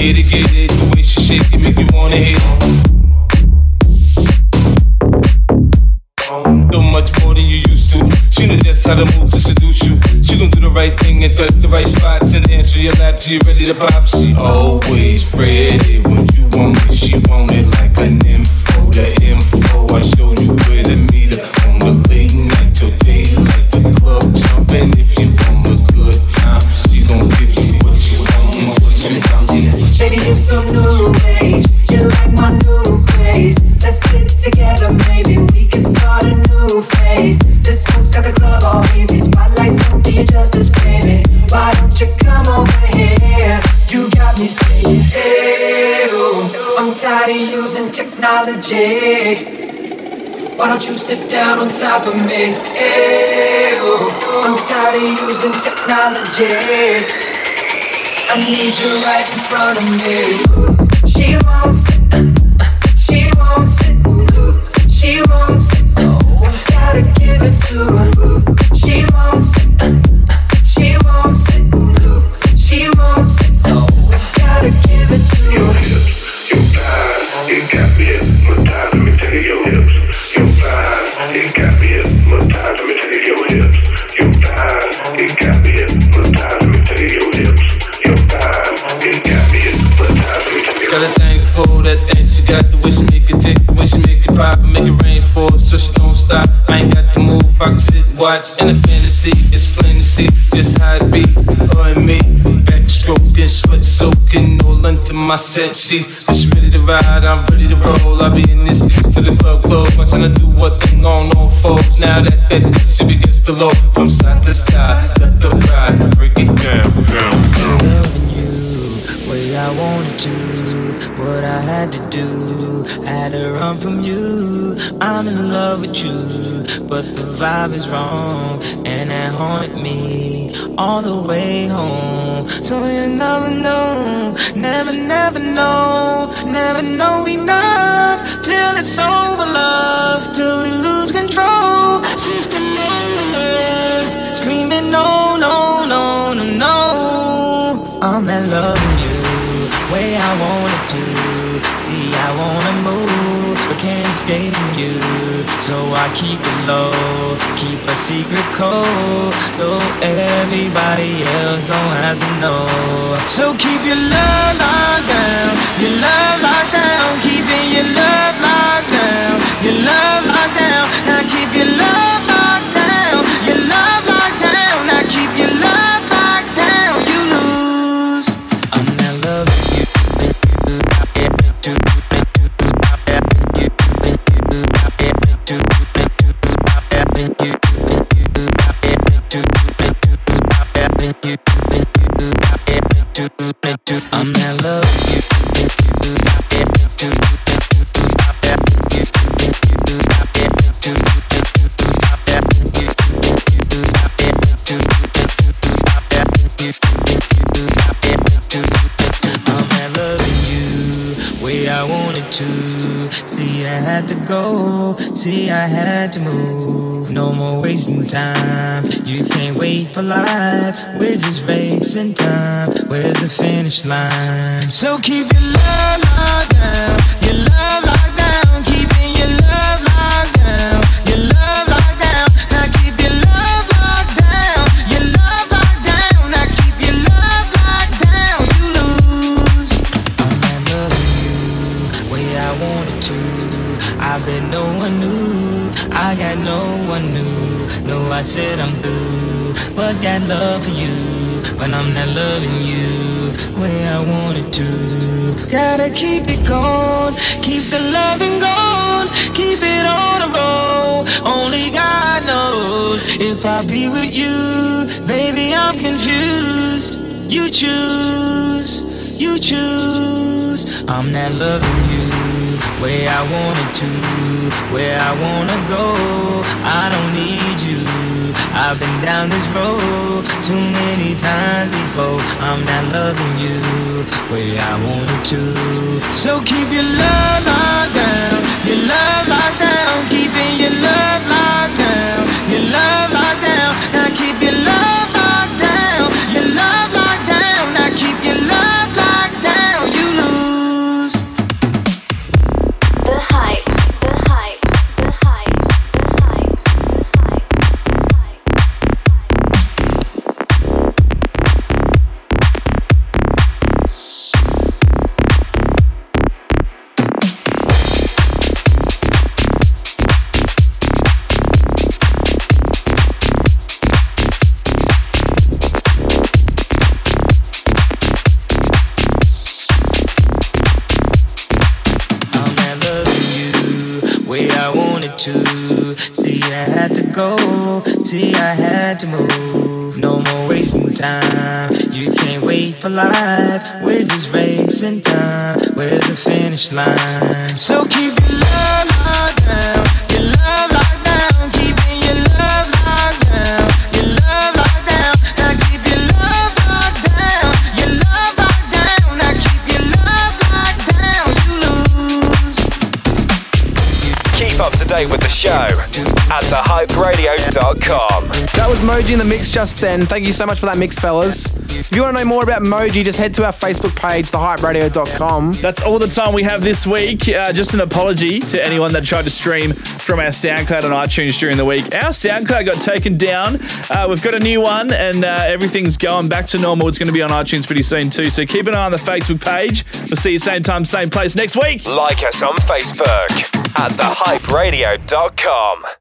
Get it, get it. The way she shake it, make you wanna hit So much more than you used to. She knows just how to move to seduce you. She gon' do the right thing and touch the right spots and answer your lap till you're ready to pop. She always ready when you want it. She want it like an info. The info I show you where to meet her on the late night till daylight. The club jumping if you Why don't you come over here? You got me staying, ew. I'm tired of using technology. Why don't you sit down on top of me? Oh. I'm tired of using technology. I need you right in front of me. She wants it, uh, uh, she wants it, uh, she wants it, so gotta give it to her. She wants it, she make it pop, make it rain for us, so she don't stop. I ain't got to move, I can sit, watch in a fantasy. It's plain to see just how it be, her and me. Backstroking, sweat soaking, all into my set sheets. Just ready to ride, I'm ready to roll. I'll be in this piece to the club close, watching her do what thing on all fours. Now that that that she begins to low from side to side, left to right, break it down, down, down. loving you way I wanted to, what I had to do, had to run from you. I'm in love with you, but the vibe is wrong, and that haunted me all the way home. So you never know, never, never know, never know enough till it's over, love, till we lose control. Love, screaming no, no, no, no, no. I'm loving you way I wanted to. See, I wanna move, but can't escape from you. So I keep it low, keep a secret code, so everybody else don't have to know. So keep your love locked down, your love locked down, keeping your love locked down, your love locked down. Now keep your love locked down, I'm not loving I'm you way I wanted to. See, I had to go. See, I had to move. No more wasting time. You can't wait for life. We're just racing time. Where's the finish line? So keep your love locked down. Your love I said I'm through, but got love for you. but I'm not loving you way I wanted to. Gotta keep it going, keep the loving going, keep it on the road. Only God knows if I be with you, baby. I'm confused. You choose, you choose. I'm not loving you way I wanted to, where I wanna go. I don't need you. I've been down this road too many times before. I'm not loving you way I wanted to. So keep your love locked down, your love locked down, keeping your love locked down, your love locked down. Now keep your love locked down, your love locked down. Now keep your love See, I had to move. No more wasting time. You can't wait for life. We're just racing time. Where's the finish line? So keep your love locked down. Your love locked down. Keeping your love locked down. Your love locked down. Now keep your love locked down. Your love locked down. Now keep your love locked down. You lose. Keep up to date with the show at thehyperadio.com. That was Moji in the mix just then. Thank you so much for that mix, fellas. If you want to know more about Moji, just head to our Facebook page, thehyperadio.com. That's all the time we have this week. Uh, just an apology to anyone that tried to stream from our SoundCloud and iTunes during the week. Our SoundCloud got taken down. Uh, we've got a new one, and uh, everything's going back to normal. It's going to be on iTunes pretty soon too. So keep an eye on the Facebook page. We'll see you same time, same place next week. Like us on Facebook at thehyperadio.com.